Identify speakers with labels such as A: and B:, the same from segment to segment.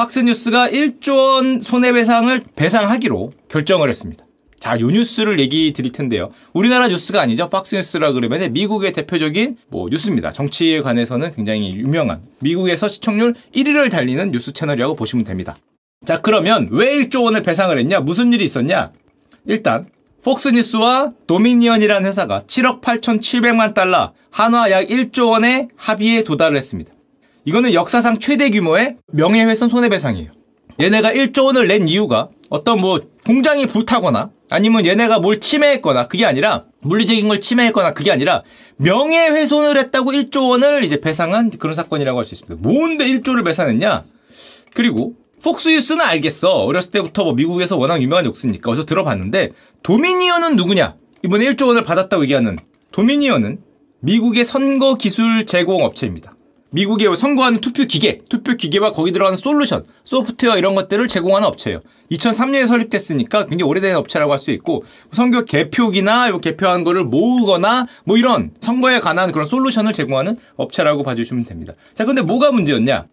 A: Fox News가 1조 원 손해배상을 배상하기로 결정을 했습니다. 자, 요 뉴스를 얘기 드릴 텐데요. 우리나라 뉴스가 아니죠. Fox News라 그러면 미국의 대표적인 뭐 뉴스입니다. 정치에 관해서는 굉장히 유명한 미국에서 시청률 1위를 달리는 뉴스 채널이라고 보시면 됩니다. 자, 그러면 왜 1조 원을 배상을 했냐? 무슨 일이 있었냐? 일단 폭스뉴스와 도미니언이라는 회사가 7억 8,700만 달러, 한화 약 1조 원의 합의에 도달을 했습니다. 이거는 역사상 최대 규모의 명예훼손 손해배상이에요. 얘네가 1조 원을 낸 이유가 어떤 뭐 공장이 불타거나 아니면 얘네가 뭘 침해했거나 그게 아니라 물리적인 걸 침해했거나 그게 아니라 명예훼손을 했다고 1조 원을 이제 배상한 그런 사건이라고 할 수 있습니다. 뭔데 1조를 배상했냐? 그리고 폭스뉴스는 알겠어. 어렸을 때부터 뭐 미국에서 워낙 유명한 욕쓰니까 어디서 들어봤는데 도미니언은 누구냐? 이번에 1조 원을 받았다고 얘기하는 도미니언은 미국의 선거 기술 제공 업체입니다. 미국에 선거하는 투표 기계, 투표 기계와 거기 들어가는 솔루션, 소프트웨어 이런 것들을 제공하는 업체예요. 2003년에 설립됐으니까 굉장히 오래된 업체라고 할 수 있고 선거 개표기나 개표한 거를 모으거나 뭐 이런 선거에 관한 그런 솔루션을 제공하는 업체라고 봐주시면 됩니다. 자, 근데 뭐가 문제였냐?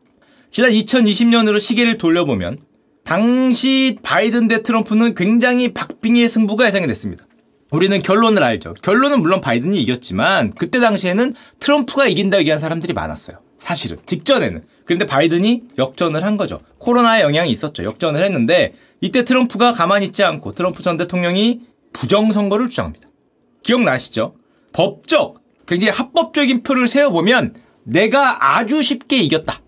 A: 지난 2020년으로 시계를 돌려보면 당시 바이든 대 트럼프는 굉장히 박빙의 승부가 예상이 됐습니다. 우리는 결론을 알죠. 결론은 물론 바이든이 이겼지만 그때 당시에는 트럼프가 이긴다 얘기한 사람들이 많았어요. 사실은 직전에는. 그런데 바이든이 역전을 한 거죠. 코로나의 영향이 있었죠. 역전을 했는데 이때 트럼프가 가만히 있지 않고 트럼프 전 대통령이 부정 선거를 주장합니다. 기억나시죠? 법적, 굉장히 합법적인 표를 세어보면 내가 아주 쉽게 이겼다.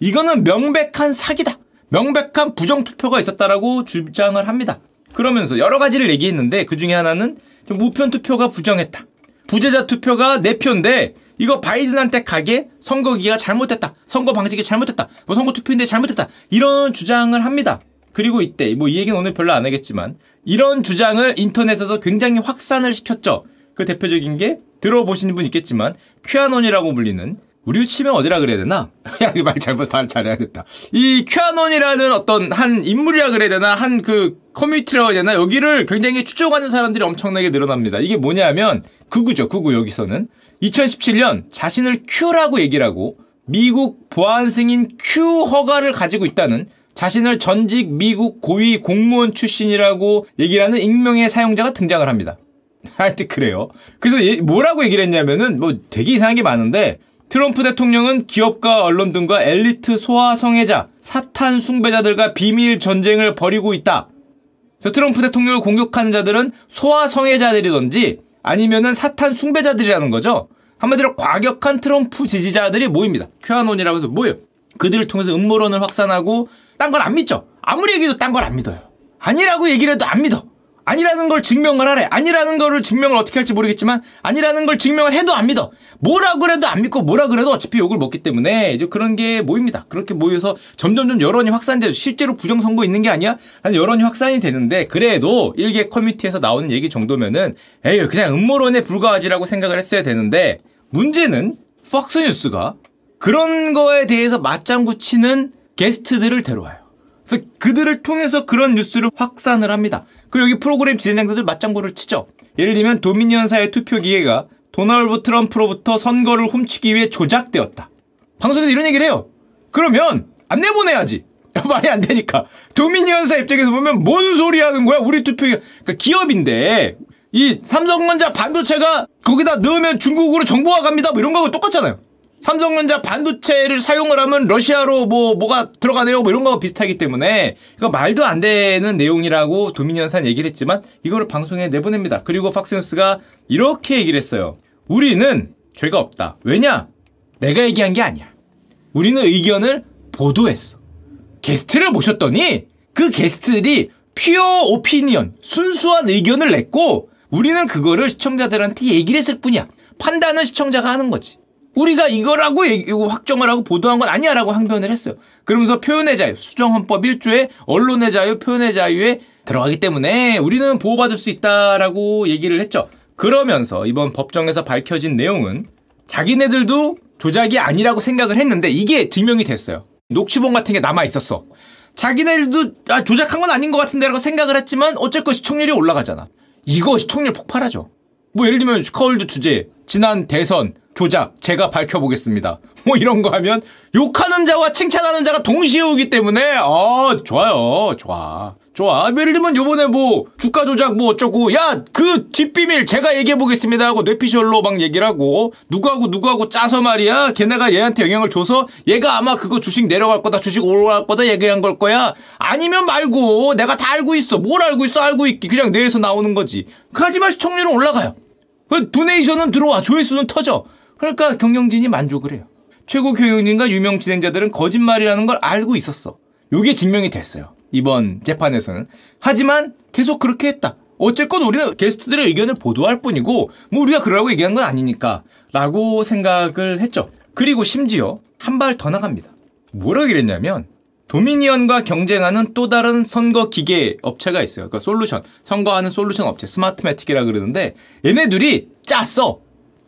A: 이거는 명백한 사기다. 명백한 부정 투표가 있었다라고 주장을 합니다. 그러면서 여러 가지를 얘기했는데 그 중에 하나는 무편 투표가 부정했다. 부재자 투표가 4표인데 이거 바이든한테 가게 선거기가 잘못됐다. 선거 방식이 잘못됐다. 뭐 선거 투표인데 잘못됐다. 이런 주장을 합니다. 그리고 이때 뭐 이 얘기는 오늘 별로 안 하겠지만 이런 주장을 인터넷에서 굉장히 확산을 시켰죠. 그 대표적인 게 들어보시는 분 있겠지만 큐아논이라고 불리는 우리 치면 어디라 그래야 되나? 야, 이말 잘못 말 잘해야겠다. 이 큐아논이라는 어떤 한 인물이라 그래야 되나? 한 그 커뮤니티라고 해야 되나? 여기를 굉장히 추종하는 사람들이 엄청나게 늘어납니다. 이게 뭐냐면 극우죠. 극우 여기서는 2017년 자신을 Q라고 얘기를 하고 미국 보안 승인 Q 허가를 가지고 있다는 자신을 전직 미국 고위 공무원 출신이라고 얘기를 하는 익명의 사용자가 등장을 합니다. 하여튼 그래요. 그래서 뭐라고 얘기를 했냐면은 뭐 되게 이상한 게 많은데 트럼프 대통령은 기업과 언론 등과 엘리트 소아 성애자, 사탄 숭배자들과 비밀 전쟁을 벌이고 있다. 그래서 트럼프 대통령을 공격하는 자들은 소아 성애자들이든지 아니면은 사탄 숭배자들이라는 거죠. 한마디로 과격한 트럼프 지지자들이 모입니다. 큐아논이라고 해서 모여요. 그들을 통해서 음모론을 확산하고 딴 걸 안 믿죠. 아무리 얘기해도 딴 걸 안 믿어요. 아니라고 얘기를 해도 안 믿어. 아니라는 걸 증명을 하래. 아니라는 거를 증명을 어떻게 할지 모르겠지만 아니라는 걸 증명을 해도 안 믿어. 뭐라 그래도 안 믿고 뭐라 그래도 어차피 욕을 먹기 때문에 이제 그런 게 모입니다. 그렇게 모여서 점점점 여론이 확산돼서 실제로 부정선거 있는 게 아니야? 하는 여론이 확산이 되는데 그래도 일개 커뮤니티에서 나오는 얘기 정도면은 에이 그냥 음모론에 불과하지라고 생각을 했어야 되는데 문제는 팍스뉴스가 그런 거에 대해서 맞장구 치는 게스트들을 데려와요. 그래서 그들을 통해서 그런 뉴스를 확산을 합니다. 그리고 여기 프로그램 진행자들 맞장구를 치죠. 예를 들면 도미니언사의 투표 기계가 도널드 트럼프로부터 선거를 훔치기 위해 조작되었다. 방송에서 이런 얘기를 해요. 그러면 안 내보내야지. 말이 안 되니까. 도미니언사 입장에서 보면 뭔 소리 하는 거야? 우리 투표 그러니까 기업인데 이 삼성전자 반도체가 거기다 넣으면 중국으로 정보가 갑니다. 뭐 이런 거하고 똑같잖아요. 삼성전자 반도체를 사용을 하면 러시아로 뭐 뭐가 들어가네요 뭐 이런 거와 비슷하기 때문에 이거 말도 안 되는 내용이라고 도미니언산 얘기를 했지만 이거를 방송에 내보냅니다. 그리고 팍스뉴스가 이렇게 얘기를 했어요. 우리는 죄가 없다. 왜냐? 내가 얘기한 게 아니야. 우리는 의견을 보도했어. 게스트를 모셨더니 그 게스트들이 퓨어 오피니언, 순수한 의견을 냈고 우리는 그거를 시청자들한테 얘기를 했을 뿐이야. 판단은 시청자가 하는 거지. 우리가 이거라고 얘기, 확정을 하고 보도한 건 아니야라고 항변을 했어요. 그러면서 표현의 자유, 수정헌법 1조에 언론의 자유, 표현의 자유에 들어가기 때문에 우리는 보호받을 수 있다라고 얘기를 했죠. 그러면서 이번 법정에서 밝혀진 내용은 자기네들도 조작이 아니라고 생각을 했는데 이게 증명이 됐어요. 녹취본 같은 게 남아 있었어. 자기네들도 아, 조작한 건 아닌 것 같은데라고 생각을 했지만 어쨌건 시청률이 올라가잖아. 이거 시청률 폭발하죠. 뭐 예를 들면 슈카월드 주제, 지난 대선, 조작 제가 밝혀보겠습니다. 뭐 이런 거 하면 욕하는 자와 칭찬하는 자가 동시에 오기 때문에 어 좋아요. 좋아. 좋아. 예를 들면 요번에 뭐 주가 조작 뭐 어쩌고 야 그 뒷비밀 제가 얘기해 보겠습니다 하고 뇌피셜로 막 얘기를 하고 누구하고 누구하고 짜서 말이야. 걔네가 얘한테 영향을 줘서 얘가 아마 그거 주식 내려갈 거다 주식 올라갈 거다 얘기한 걸 거야. 아니면 말고 내가 다 알고 있어. 뭘 알고 있어? 알고 있기. 그냥 뇌에서 나오는 거지. 하지만 시청률은 올라가요. 그 도네이션은 들어와. 조회수는 터져 그러니까 경영진이 만족을 해요 최고 경영진과 유명 진행자들은 거짓말이라는 걸 알고 있었어 요게 증명이 됐어요 이번 재판에서는. 하지만 계속 그렇게 했다. 어쨌건 우리는 게스트들의 의견을 보도할 뿐이고 뭐 우리가 그러라고 얘기한 건 아니니까 라고 생각을 했죠. 그리고 심지어 한 발 더 나갑니다. 뭐라고 그랬냐면 도미니언과 경쟁하는 또 다른 선거 기계 업체가 있어요. 그러니까 솔루션, 선거하는 솔루션 업체, 스마트매틱이라 그러는데 얘네들이 짰어.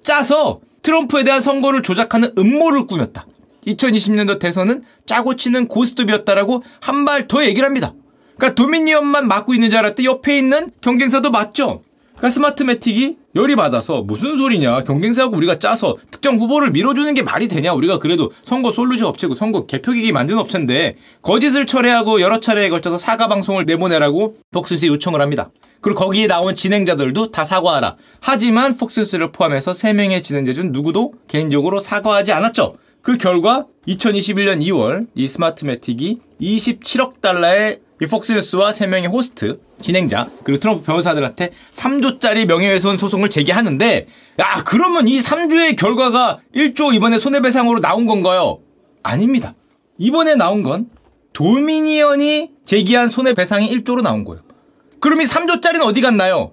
A: 짜서 트럼프에 대한 선거를 조작하는 음모를 꾸몄다. 2020년도 대선은 짜고 치는 고스톱이었다라고 한 발 더 얘기를 합니다. 그러니까 도미니언만 맡고 있는 줄 알았더니 옆에 있는 경쟁사도 맞죠. 그러니까 스마트매틱이 열이 받아서 무슨 소리냐 경쟁사하고 우리가 짜서 특정 후보를 밀어주는 게 말이 되냐 우리가 그래도 선거 솔루션 업체고 선거 개표기기 만든 업체인데 거짓을 철회하고 여러 차례에 걸쳐서 사과 방송을 내보내라고 폭스시 요청을 합니다. 그리고 거기에 나온 진행자들도 다 사과하라. 하지만 폭스스를 포함해서 3명의 진행자 중 누구도 개인적으로 사과하지 않았죠. 그 결과 2021년 2월 이 스마트매틱이 27억 달러의 이 폭스뉴스와 3명의 호스트, 진행자, 그리고 트럼프 변호사들한테 3조짜리 명예훼손 소송을 제기하는데, 야, 그러면 이 3조의 결과가 1조 이번에 손해배상으로 나온 건가요? 아닙니다. 이번에 나온 건 도미니언이 제기한 손해배상이 1조로 나온 거예요. 그럼 이 3조짜리는 어디 갔나요?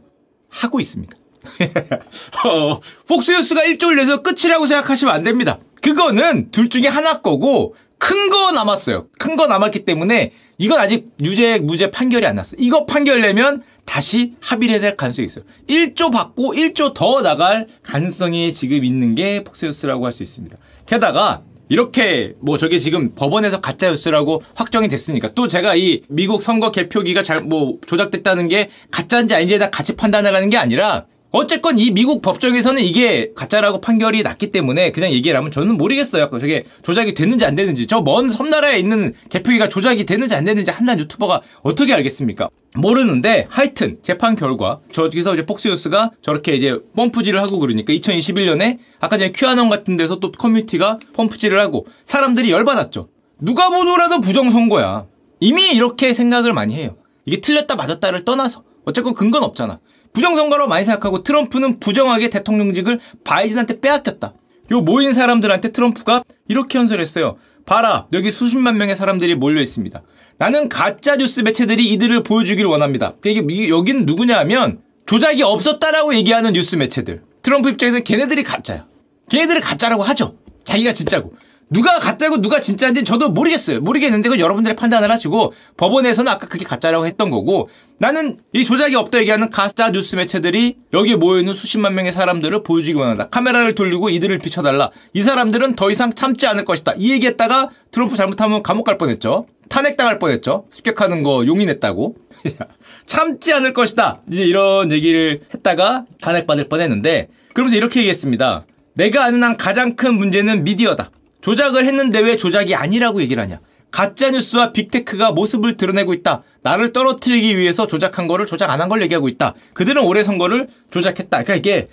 A: 하고 있습니다. 어, 폭스뉴스가 1조를 내서 끝이라고 생각하시면 안 됩니다. 그거는 둘 중에 하나 거고 큰 거 남았어요. 큰 거 남았기 때문에 이건 아직 유죄 무죄 판결이 안 났어요. 이거 판결 내면 다시 합의를 될 가능성이 있어요. 1조 받고 1조 더 나갈 가능성이 지금 있는 게 폭스뉴스라고 할 수 있습니다. 게다가 이렇게 뭐 저게 지금 법원에서 가짜 뉴스라고 확정이 됐으니까 또 제가 이 미국 선거 개표기가 잘 뭐 조작됐다는 게 가짜인지 아닌지에 다 같이 판단을 하는 게 아니라 어쨌건 이 미국 법정에서는 이게 가짜라고 판결이 났기 때문에 그냥 얘기를 하면 저는 모르겠어요. 저게 조작이 됐는지 안 됐는지. 저 먼 섬나라에 있는 개표기가 조작이 됐는지 안 됐는지 한난 유튜버가 어떻게 알겠습니까? 모르는데 하여튼 재판 결과 저기서 이제 폭스뉴스가 저렇게 이제 펌프질을 하고 그러니까 2021년에 아까 전에 큐아논 같은 데서 또 커뮤니티가 펌프질을 하고 사람들이 열받았죠. 누가 보더라도 부정선거야. 이미 이렇게 생각을 많이 해요. 이게 틀렸다 맞았다를 떠나서 어쨌건 근거는 없잖아. 부정선거로 많이 생각하고 트럼프는 부정하게 대통령직을 바이든한테 빼앗겼다. 요 모인 사람들한테 트럼프가 이렇게 연설했어요. 봐라, 여기 수십만 명의 사람들이 몰려 있습니다. 나는 가짜 뉴스 매체들이 이들을 보여주기를 원합니다. 이게 여기는 누구냐 하면 조작이 없었다라고 얘기하는 뉴스 매체들. 트럼프 입장에서는 걔네들이 가짜야. 걔네들이 가짜라고 하죠. 자기가 진짜고. 누가 가짜고 누가 진짜인지 저도 모르겠어요. 모르겠는데 그건 여러분들의 판단을 하시고 법원에서는 아까 그게 가짜라고 했던 거고 나는 이 조작이 없다 얘기하는 가짜 뉴스 매체들이 여기에 모여있는 수십만 명의 사람들을 보여주기 원한다. 카메라를 돌리고 이들을 비춰달라. 이 사람들은 더 이상 참지 않을 것이다. 이 얘기했다가 트럼프 잘못하면 감옥 갈 뻔했죠. 탄핵당할 뻔했죠. 습격하는 거 용인했다고. 참지 않을 것이다. 이제 이런 얘기를 했다가 탄핵받을 뻔했는데 그러면서 이렇게 얘기했습니다. 내가 아는 한 가장 큰 문제는 미디어다. 조작을 했는데 왜 조작이 아니라고 얘기를 하냐. 가짜뉴스와 빅테크가 모습을 드러내고 있다. 나를 떨어뜨리기 위해서 조작한 거를 조작 안 한 걸 얘기하고 있다. 그들은 올해 선거를 조작했다. 그러니까 이게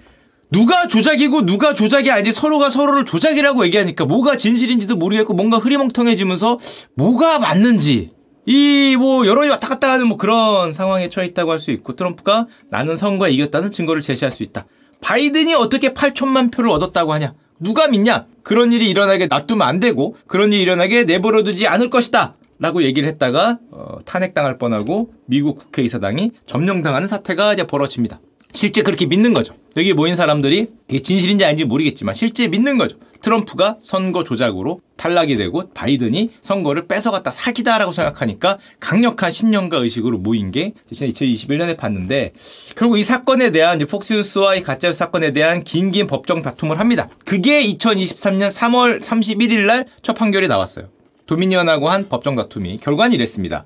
A: 누가 조작이고 누가 조작이 아니지 서로가 서로를 조작이라고 얘기하니까 뭐가 진실인지도 모르겠고 뭔가 흐리멍텅해지면서 뭐가 맞는지 이 뭐 여론이 왔다 갔다 하는 뭐 그런 상황에 처해 있다고 할 수 있고 트럼프가 나는 선거에 이겼다는 증거를 제시할 수 있다. 바이든이 어떻게 8천만 표를 얻었다고 하냐? 누가 믿냐? 그런 일이 일어나게 놔두면 안 되고 그런 일이 일어나게 내버려두지 않을 것이다. 라고 얘기를 했다가 어, 탄핵당할 뻔하고 미국 국회의사당이 점령당하는 사태가 이제 벌어집니다. 실제 그렇게 믿는 거죠. 여기 모인 사람들이 이게 진실인지 아닌지 모르겠지만 실제 믿는 거죠. 트럼프가 선거 조작으로 탈락이 되고 바이든이 선거를 뺏어갔다 사기다라고 생각하니까 강력한 신념과 의식으로 모인 게 지난 2021년에 봤는데 결국 이 사건에 대한 폭스뉴스와 이 가짜뉴스 사건에 대한 긴긴 법정 다툼을 합니다. 그게 2023년 3월 31일 날 첫 판결이 나왔어요. 도미니언하고 한 법정 다툼이 결과는 이랬습니다.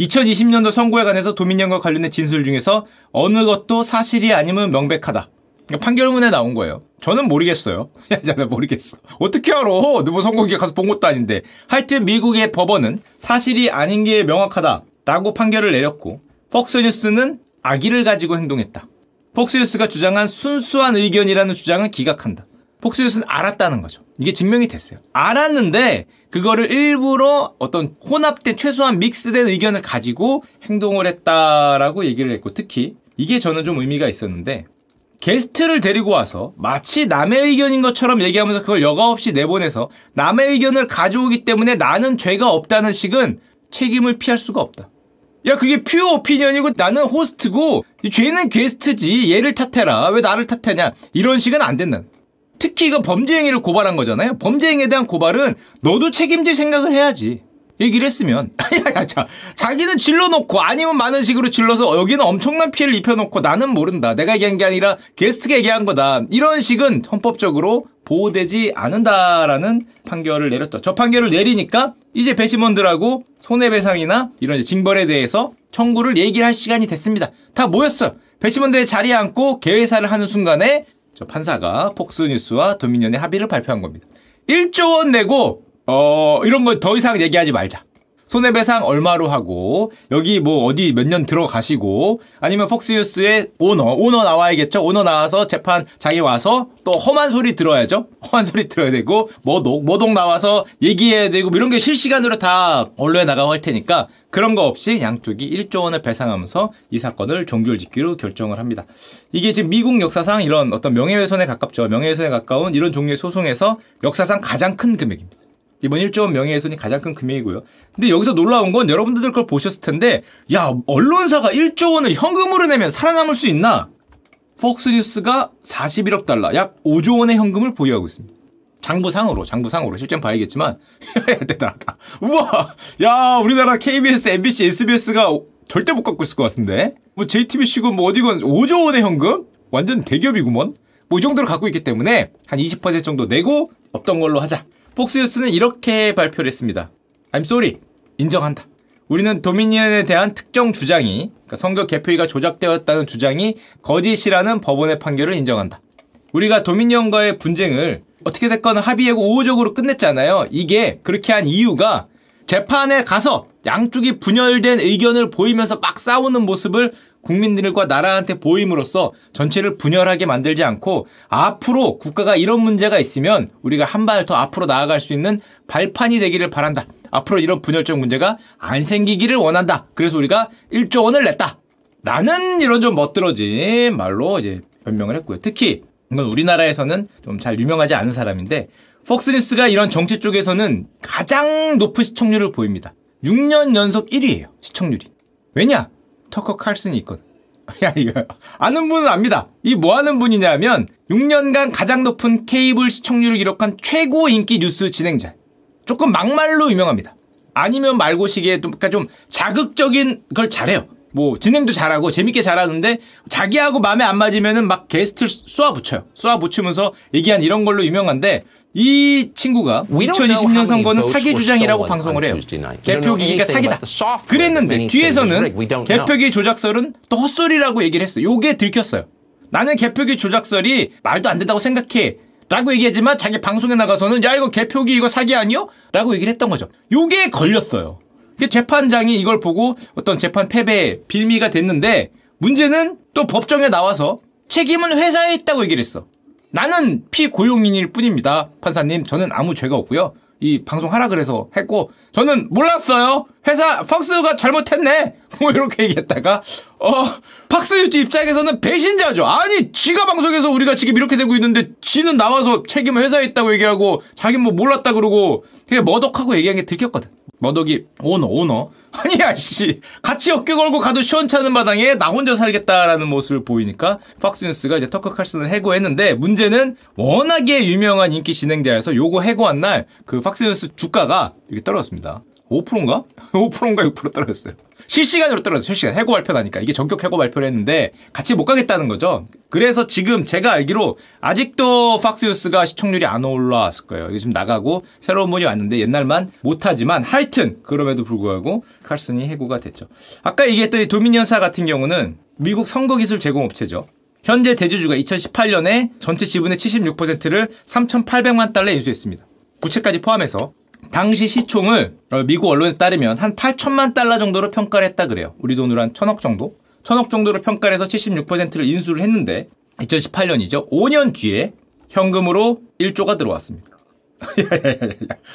A: 2020년도 선거에 관해서 도민연과 관련된 진술 중에서 어느 것도 사실이 아니면 명백하다. 그러니까 판결문에 나온 거예요. 저는 모르겠어요. 저는 모르겠어. 어떻게 알아? 누구 선거기에 가서 본 것도 아닌데. 하여튼 미국의 법원은 사실이 아닌 게 명확하다라고 판결을 내렸고 폭스뉴스는 악의를 가지고 행동했다. 폭스뉴스가 주장한 순수한 의견이라는 주장을 기각한다. 폭스뉴스는 알았다는 거죠. 이게 증명이 됐어요. 알았는데 그거를 일부러 어떤 혼합된 최소한 믹스된 의견을 가지고 행동을 했다라고 얘기를 했고 특히 이게 저는 좀 의미가 있었는데 게스트를 데리고 와서 마치 남의 의견인 것처럼 얘기하면서 그걸 여과 없이 내보내서 남의 의견을 가져오기 때문에 나는 죄가 없다는 식은 책임을 피할 수가 없다. 야 그게 퓨어 오피니언이고 나는 호스트고 죄는 게스트지 얘를 탓해라 왜 나를 탓하냐 이런 식은 안 된다. 특히 이거 범죄 행위를 고발한 거잖아요. 범죄 행위에 대한 고발은 너도 책임질 생각을 해야지. 얘기를 했으면 자, 자기는 질러놓고 아니면 많은 식으로 질러서 여기는 엄청난 피해를 입혀놓고 나는 모른다. 내가 얘기한 게 아니라 게스트가 얘기한 거다. 이런 식은 헌법적으로 보호되지 않는다라는 판결을 내렸죠. 저 판결을 내리니까 이제 배심원들하고 손해배상이나 이런 징벌에 대해서 청구를 얘기를 할 시간이 됐습니다. 다 모였어. 배심원들의 자리에 앉고 개회사를 하는 순간에 저 판사가 폭스뉴스와 도미니언의 합의를 발표한 겁니다. 1조 원 내고 어, 이런 거 더 이상 얘기하지 말자. 손해배상 얼마로 하고 여기 뭐 어디 몇 년 들어가시고 아니면 폭스뉴스의 오너 오너 나와야겠죠? 오너 나와서 재판 자기 와서 또 험한 소리 들어야죠? 험한 소리 들어야 되고 뭐독 뭐독 나와서 얘기해야 되고 뭐 이런 게 실시간으로 다 언론에 나가고 할 테니까 그런 거 없이 양쪽이 1조 원을 배상하면서 이 사건을 종결짓기로 결정을 합니다. 이게 지금 미국 역사상 이런 어떤 명예훼손에 가깝죠. 명예훼손에 가까운 이런 종류의 소송에서 역사상 가장 큰 금액입니다 이번 1조 원 명예훼손이 가장 큰 금액이고요. 근데 여기서 놀라운 건 여러분들 그걸 보셨을 텐데, 야, 언론사가 1조 원을 현금으로 내면 살아남을 수 있나? 폭스뉴스가 41억 달러, 약 5조 원의 현금을 보유하고 있습니다. 장부상으로, 장부상으로. 실전 봐야겠지만, 대단하다. 우와! 야, 우리나라 KBS, MBC, SBS가 절대 못 갖고 있을 것 같은데? 뭐 JTBC고 뭐 어디건 5조 원의 현금? 완전 대기업이구먼? 뭐 이 정도로 갖고 있기 때문에 한 20% 정도 내고 없던 걸로 하자. 폭스뉴스는 이렇게 발표를 했습니다. I'm sorry. 인정한다. 우리는 도미니언에 대한 특정 주장이 그러니까 선거 개표기가 조작되었다는 주장이 거짓이라는 법원의 판결을 인정한다. 우리가 도미니언과의 분쟁을 어떻게 됐건 합의하고 우호적으로 끝냈잖아요. 이게 그렇게 한 이유가 재판에 가서 양쪽이 분열된 의견을 보이면서 막 싸우는 모습을 국민들과 나라한테 보임으로써 전체를 분열하게 만들지 않고 앞으로 국가가 이런 문제가 있으면 우리가 한 발 더 앞으로 나아갈 수 있는 발판이 되기를 바란다. 앞으로 이런 분열적 문제가 안 생기기를 원한다. 그래서 우리가 1조 원을 냈다. 라는 이런 좀 멋들어진 말로 이제 변명을 했고요. 특히 이건 우리나라에서는 좀 잘 유명하지 않은 사람인데 폭스뉴스가 이런 정치 쪽에서는 가장 높은 시청률을 보입니다. 6년 연속 1위예요. 시청률이. 왜냐? 터커 칼슨이 있거든. 야, 이거. 아는 분은 압니다. 이 뭐 하는 분이냐면, 6년간 가장 높은 케이블 시청률을 기록한 최고 인기 뉴스 진행자. 조금 막말로 유명합니다. 아니면 말고시기에 그러니까 좀 자극적인 걸 잘해요. 뭐 진행도 잘하고 재밌게 잘하는데 자기하고 마음에 안 맞으면은 막 게스트를 쏘아 붙여요. 쏘아 붙이면서 얘기한 이런 걸로 유명한데 이 친구가 2020년 선거는 사기 주장이라고 방송을 해요. 개표기가 사기다. 그랬는데 뒤에서는 개표기 조작설은 또 헛소리라고 얘기를 했어요. 요게 들켰어요. 나는 개표기 조작설이 말도 안 된다고 생각해. 라고 얘기하지만 자기 방송에 나가서는 야 이거 개표기 이거 사기 아니요? 라고 얘기를 했던 거죠. 요게 걸렸어요. 재판장이 이걸 보고 어떤 재판 패배 빌미가 됐는데 문제는 또 법정에 나와서 책임은 회사에 있다고 얘기를 했어. 나는 피고용인일 뿐입니다. 판사님, 저는 아무 죄가 없고요. 이 방송 하라 그래서 했고 저는 몰랐어요. 회사 팍스가 잘못했네. 뭐 이렇게 얘기했다가 어 팍스유티 입장에서는 배신자죠. 아니 지가 방송에서 우리가 지금 이렇게 되고 있는데 지는 나와서 책임 회사에 있다고 얘기하고 자기 뭐 몰랐다 그러고 되게 머덕하고 얘기한 게 들켰거든. 머덕이 오너 오너 아니야 씨 같이 어깨 걸고 가도 시원찮은 마당에 나 혼자 살겠다라는 모습을 보이니까 팍스뉴스가 이제 터커 칼슨을 해고했는데 문제는 워낙에 유명한 인기 진행자여서 요거 해고한 날 그 팍스뉴스 주가가 이렇게 떨어졌습니다. 5%인가? 5%인가 6% 떨어졌어요. 실시간으로 떨어졌어요. 실시간. 해고 발표나니까. 이게 전격 해고 발표를 했는데 같이 못 가겠다는 거죠. 그래서 지금 제가 알기로 아직도 팍스뉴스가 시청률이 안 올라왔을 거예요. 이게 지금 나가고 새로운 분이 왔는데 옛날만 못하지만 하여튼 그럼에도 불구하고 칼슨이 해고가 됐죠. 아까 얘기했던 도미니언사 같은 경우는 미국 선거기술 제공업체죠. 현재 대주주가 2018년에 전체 지분의 76%를 3,800만 달러에 인수했습니다. 부채까지 포함해서 당시 시총을 어, 미국 언론에 따르면 한 8천만 달러 정도로 평가를 했다 그래요. 우리 돈으로 한 천억 정도? 천억 정도로 평가를 해서 76%를 인수를 했는데 2018년이죠. 5년 뒤에 현금으로 1조가 들어왔습니다. 야야야야.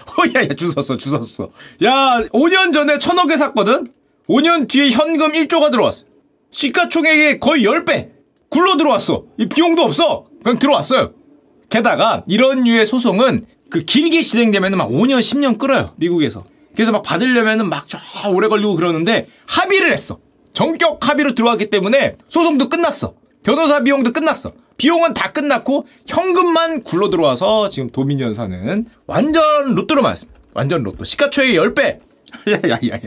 A: 어, 야야 주웠어 주웠어. 야 5년 전에 천억에 샀거든. 5년 뒤에 현금 1조가 들어왔어. 시가총액의 거의 10배 굴러 들어왔어. 이 비용도 없어. 그냥 들어왔어요. 게다가 이런 류의 소송은 그 길게 진행되면 막 5년 10년 끌어요. 미국에서. 그래서 막 받으려면은 막 저 오래 걸리고 그러는데 합의를 했어. 정격 합의로 들어왔기 때문에 소송도 끝났어. 변호사 비용도 끝났어. 비용은 다 끝났고 현금만 굴러 들어와서 지금 도미니언사는 완전 로또로 맞았습니다. 완전 로또. 시가총액 10배. 야야야야.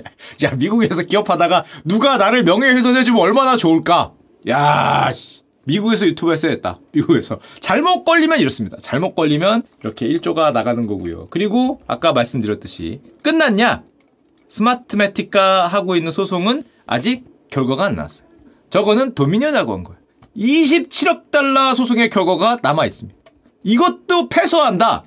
A: 야 미국에서 기업하다가 누가 나를 명예훼손해 주면 얼마나 좋을까. 야 씨. 미국에서 유튜브 했어야 했다. 미국에서. 잘못 걸리면 이렇습니다. 잘못 걸리면 이렇게 1조가 나가는 거고요. 그리고 아까 말씀드렸듯이 끝났냐? 스마트매틱과 하고 있는 소송은 아직 결과가 안 나왔어요. 저거는 도미니언하고 한 거예요. 27억 달러 소송의 결과가 남아 있습니다. 이것도 패소한다.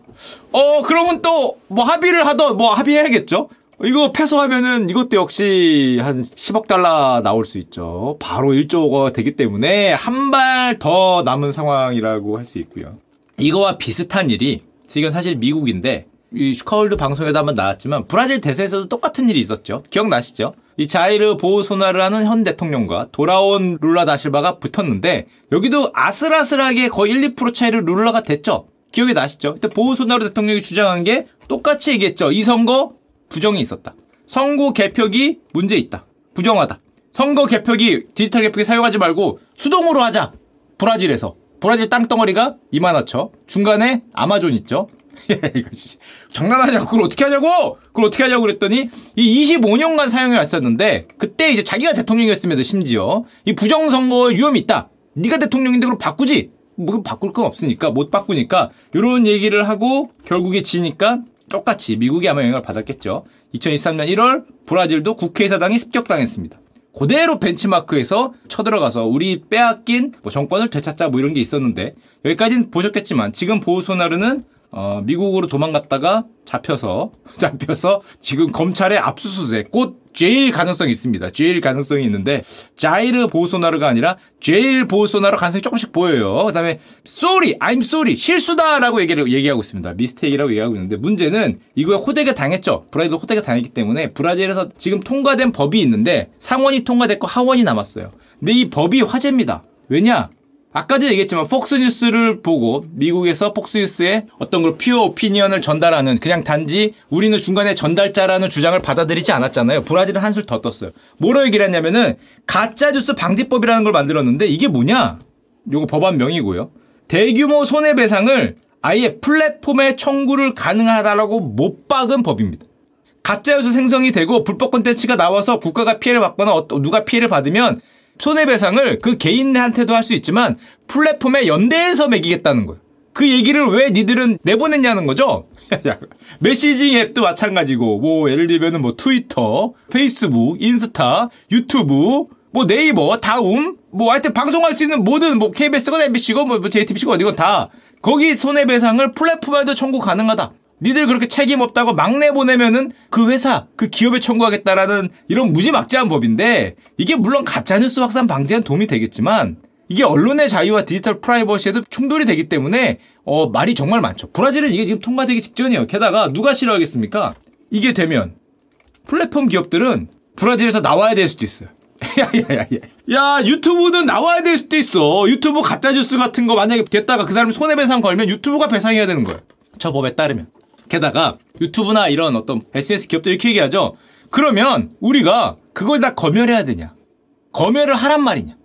A: 어 그러면 또 뭐 합의를 하더 뭐 합의해야겠죠. 이거 패소하면은 이것도 역시 한 10억 달러 나올 수 있죠. 바로 1조 가 되기 때문에 한 발 더 남은 상황이라고 할 수 있고요. 이거와 비슷한 일이 지금 사실 미국인데 이 슈카월드 방송에도 한번 나왔지만 브라질 대선에서도 똑같은 일이 있었죠. 기억나시죠? 이 자이르 보우소나루라는 현 대통령과 돌아온 룰라 다실바가 붙었는데 여기도 아슬아슬하게 거의 1, 2% 차이를 룰라가 됐죠. 기억이 나시죠? 그때 보우소나루 대통령이 주장한 게 똑같이 얘기했죠. 이 선거 부정이 있었다. 선거 개표기 문제 있다. 부정하다. 선거 개표기 디지털 개표기 사용하지 말고 수동으로 하자. 브라질에서. 브라질 땅덩어리가 이만하죠. 중간에 아마존 있죠. 장난하냐고 그걸 어떻게 하냐고 그걸 어떻게 하냐고 그랬더니 이 25년간 사용해 왔었는데 그때 이제 자기가 대통령이었음에도 심지어 이 부정선거 위험이 있다 네가 대통령인데 그걸 바꾸지 뭐 바꿀 건 없으니까 못 바꾸니까 이런 얘기를 하고 결국에 지니까 똑같이 미국이 아마 영향을 받았겠죠. 2023년 1월 브라질도 국회의사당이 습격당했습니다. 그대로 벤치마크에서 쳐들어가서 우리 빼앗긴 뭐 정권을 되찾자 뭐 이런 게 있었는데 여기까지는 보셨겠지만 지금 보우소나르는 어, 미국으로 도망갔다가 잡혀서 잡혀서 지금 검찰의 압수수색 곧 제일 가능성이 있습니다. 제일 가능성이 있는데 자이르 보소나르가 아니라 제일 보소나르 가능성이 조금씩 보여요. 그다음에 sorry, I'm sorry, 실수다라고 얘기를 얘기하고 있습니다. 미스테이크라고 얘기하고 있는데 문제는 이거에 호되게 당했죠. 브라질도 호되게 당했기 때문에 브라질에서 지금 통과된 법이 있는데 상원이 통과됐고 하원이 남았어요. 근데 이 법이 화제입니다. 왜냐? 아까 전에 얘기했지만 폭스뉴스를 보고 미국에서 폭스뉴스에 어떤 걸 퓨어 오피니언을 전달하는 그냥 단지 우리는 중간에 전달자라는 주장을 받아들이지 않았잖아요. 브라질은 한술 더 떴어요. 뭐로 얘기를 했냐면은 가짜뉴스 방지법이라는 걸 만들었는데 이게 뭐냐? 요거 법안명이고요. 대규모 손해배상을 아예 플랫폼에 청구를 가능하다라고 못 박은 법입니다. 가짜뉴스 생성이 되고 불법 콘텐츠가 나와서 국가가 피해를 받거나 누가 피해를 받으면 손해배상을 그 개인한테도 할 수 있지만 플랫폼에 연대해서 매기겠다는 거예요. 그 얘기를 왜 니들은 내보냈냐는 거죠? 메시징 앱도 마찬가지고, 뭐, 예를 들면 은 뭐, 트위터, 페이스북, 인스타, 유튜브, 뭐, 네이버, 다음, 뭐, 하여튼 방송할 수 있는 모든, 뭐, KBS건 MBC고, 뭐, JTBC고 어디건 다, 거기 손해배상을 플랫폼에도 청구 가능하다. 니들 그렇게 책임 없다고 막 내 보내면은 그 회사, 그 기업에 청구하겠다라는 이런 무지막지한 법인데 이게 물론 가짜뉴스 확산 방지에 도움이 되겠지만 이게 언론의 자유와 디지털 프라이버시에도 충돌이 되기 때문에 어, 말이 정말 많죠. 브라질은 이게 지금 통과되기 직전이에요. 게다가 누가 싫어하겠습니까? 이게 되면 플랫폼 기업들은 브라질에서 나와야 될 수도 있어요. 야야야야. 야 유튜브는 나와야 될 수도 있어. 유튜브 가짜 뉴스 같은 거 만약에 됐다가 그 사람이 손해배상 걸면 유튜브가 배상해야 되는 거예요. 저 법에 따르면. 게다가 유튜브나 이런 어떤 SNS 기업들이 이렇게 얘기하죠. 그러면 우리가 그걸 다 검열해야 되냐? 검열을 하란 말이냐?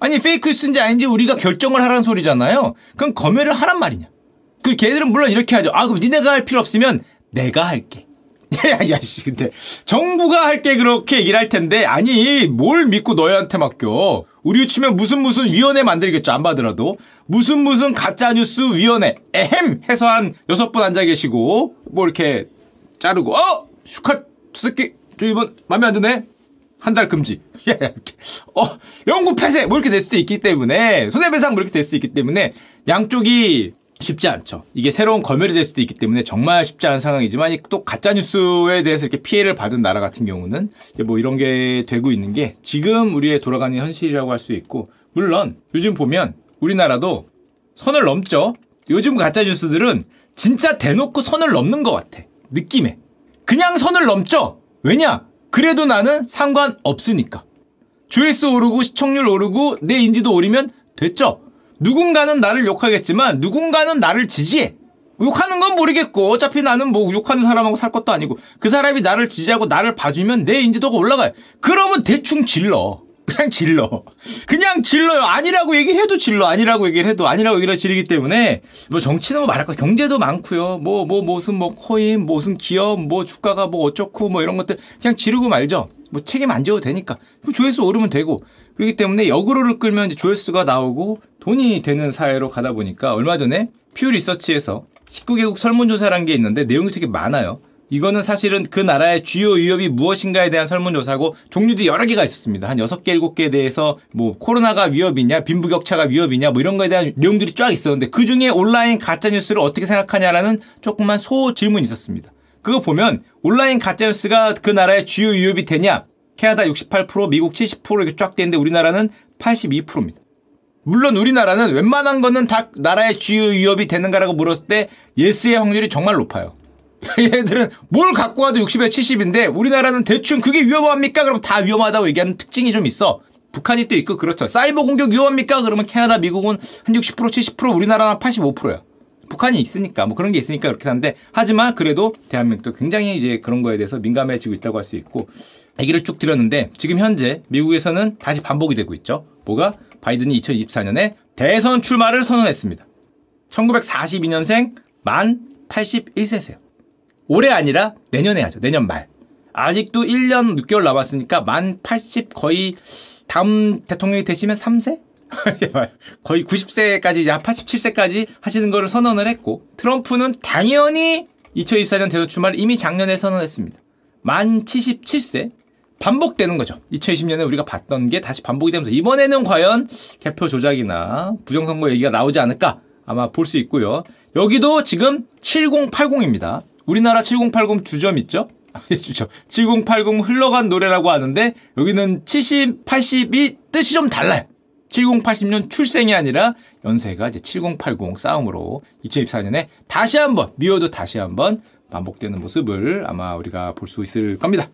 A: 아니 페이크 뉴스인지 아닌지 우리가 결정을 하란 소리잖아요. 그럼 검열을 하란 말이냐? 그 걔들은 물론 이렇게 하죠. 아 그럼 니네가 할 필요 없으면 내가 할게. 야야 씨 근데 정부가 할 게 그렇게 얘기를 할 텐데 아니 뭘 믿고 너희한테 맡겨? 우리 치면 무슨 무슨 위원회 만들겠죠 안 받으라도? 무슨 무슨 가짜뉴스 위원회. 에헴! 해서 한 여섯 분 앉아 계시고 뭐 이렇게 자르고 어! 슈카 저 새끼 저 이번 맘에 안 드네? 한 달 금지. 어, 영구 폐쇄! 뭐 이렇게 될 수도 있기 때문에, 손해배상 뭐 이렇게 될 수 있기 때문에, 양쪽이 쉽지 않죠. 이게 새로운 검열이 될 수도 있기 때문에 정말 쉽지 않은 상황이지만 또 가짜 뉴스에 대해서 이렇게 피해를 받은 나라 같은 경우는 뭐 이런 게 되고 있는 게 지금 우리의 돌아가는 현실이라고 할 수 있고 물론 요즘 보면 우리나라도 선을 넘죠. 요즘 가짜 뉴스들은 진짜 대놓고 선을 넘는 것 같아. 느낌에. 그냥 선을 넘죠. 왜냐? 그래도 나는 상관 없으니까. 조회수 오르고 시청률 오르고 내 인지도 오르면 됐죠. 누군가는 나를 욕하겠지만 누군가는 나를 지지해. 욕하는 건 모르겠고 어차피 나는 뭐 욕하는 사람하고 살 것도 아니고 그 사람이 나를 지지하고 나를 봐주면 내 인지도가 올라가요. 그러면 대충 질러. 그냥 질러. 그냥 질러요. 아니라고 얘기를 해도 질러. 아니라고 얘기를 해도 아니라고 얘기를 지르기 때문에 뭐 정치는 뭐 말할 거 경제도 많고요. 뭐뭐 뭐, 무슨 뭐 코인, 뭐 무슨 기업, 뭐 주가가 뭐 어쩌고 뭐 이런 것들 그냥 지르고 말죠. 뭐 책임 안 져도 되니까. 조회수 오르면 되고. 그렇기 때문에 역으로를 끌면 이제 조회수가 나오고 돈이 되는 사회로 가다 보니까 얼마 전에 퓨 리서치에서 19개국 설문조사라는 게 있는데 내용이 되게 많아요. 이거는 사실은 그 나라의 주요 위협이 무엇인가에 대한 설문조사고 종류도 여러 개가 있었습니다. 한 6개, 7개에 대해서 뭐 코로나가 위협이냐, 빈부격차가 위협이냐 뭐 이런 거에 대한 내용들이 쫙 있었는데 그 중에 온라인 가짜뉴스를 어떻게 생각하냐라는 조그만 소 질문이 있었습니다. 그거 보면 온라인 가짜뉴스가 그 나라의 주요 위협이 되냐? 캐나다 68%, 미국 70% 이렇게 쫙 되는데 우리나라는 82%입니다. 물론 우리나라는 웬만한 거는 다 나라의 주요 위협이 되는가라고 물었을 때 예스의 확률이 정말 높아요. 얘들은 뭘 갖고 와도 60에 70인데 우리나라는 대충 그게 위험합니까? 그럼 다 위험하다고 얘기하는 특징이 좀 있어. 북한이 또 있고 그렇죠. 사이버 공격 위험합니까? 그러면 캐나다, 미국은 한 60%, 70%, 우리나라는 85%야. 북한이 있으니까 뭐 그런 게 있으니까 그렇게 하는데 하지만 그래도 대한민국도 굉장히 이제 그런 거에 대해서 민감해지고 있다고 할 수 있고 얘기를 쭉 드렸는데 지금 현재 미국에서는 다시 반복이 되고 있죠. 뭐가 바이든이 2024년에 대선 출마를 선언했습니다. 1942년생 만 81세세요. 올해 아니라 내년에 하죠. 내년 말. 아직도 1년 6개월 남았으니까 만 80 거의 다음 대통령이 되시면 3세? 거의 90세까지 이제 87세까지 하시는 거를 선언을 했고 트럼프는 당연히 2024년 대선 출마를 이미 작년에 선언했습니다. 만 77세 반복되는 거죠. 2020년에 우리가 봤던 게 다시 반복이 되면서 이번에는 과연 개표 조작이나 부정선거 얘기가 나오지 않을까 아마 볼 수 있고요. 여기도 지금 7080입니다. 우리나라 7080 주점 있죠? 주죠. 7080 흘러간 노래라고 하는데 여기는 70, 80이 뜻이 좀 달라요. 7080년 출생이 아니라 연세가 이제 7080 싸움으로 2024년에 다시 한번 미워도 다시 한번 반복되는 모습을 아마 우리가 볼 수 있을 겁니다.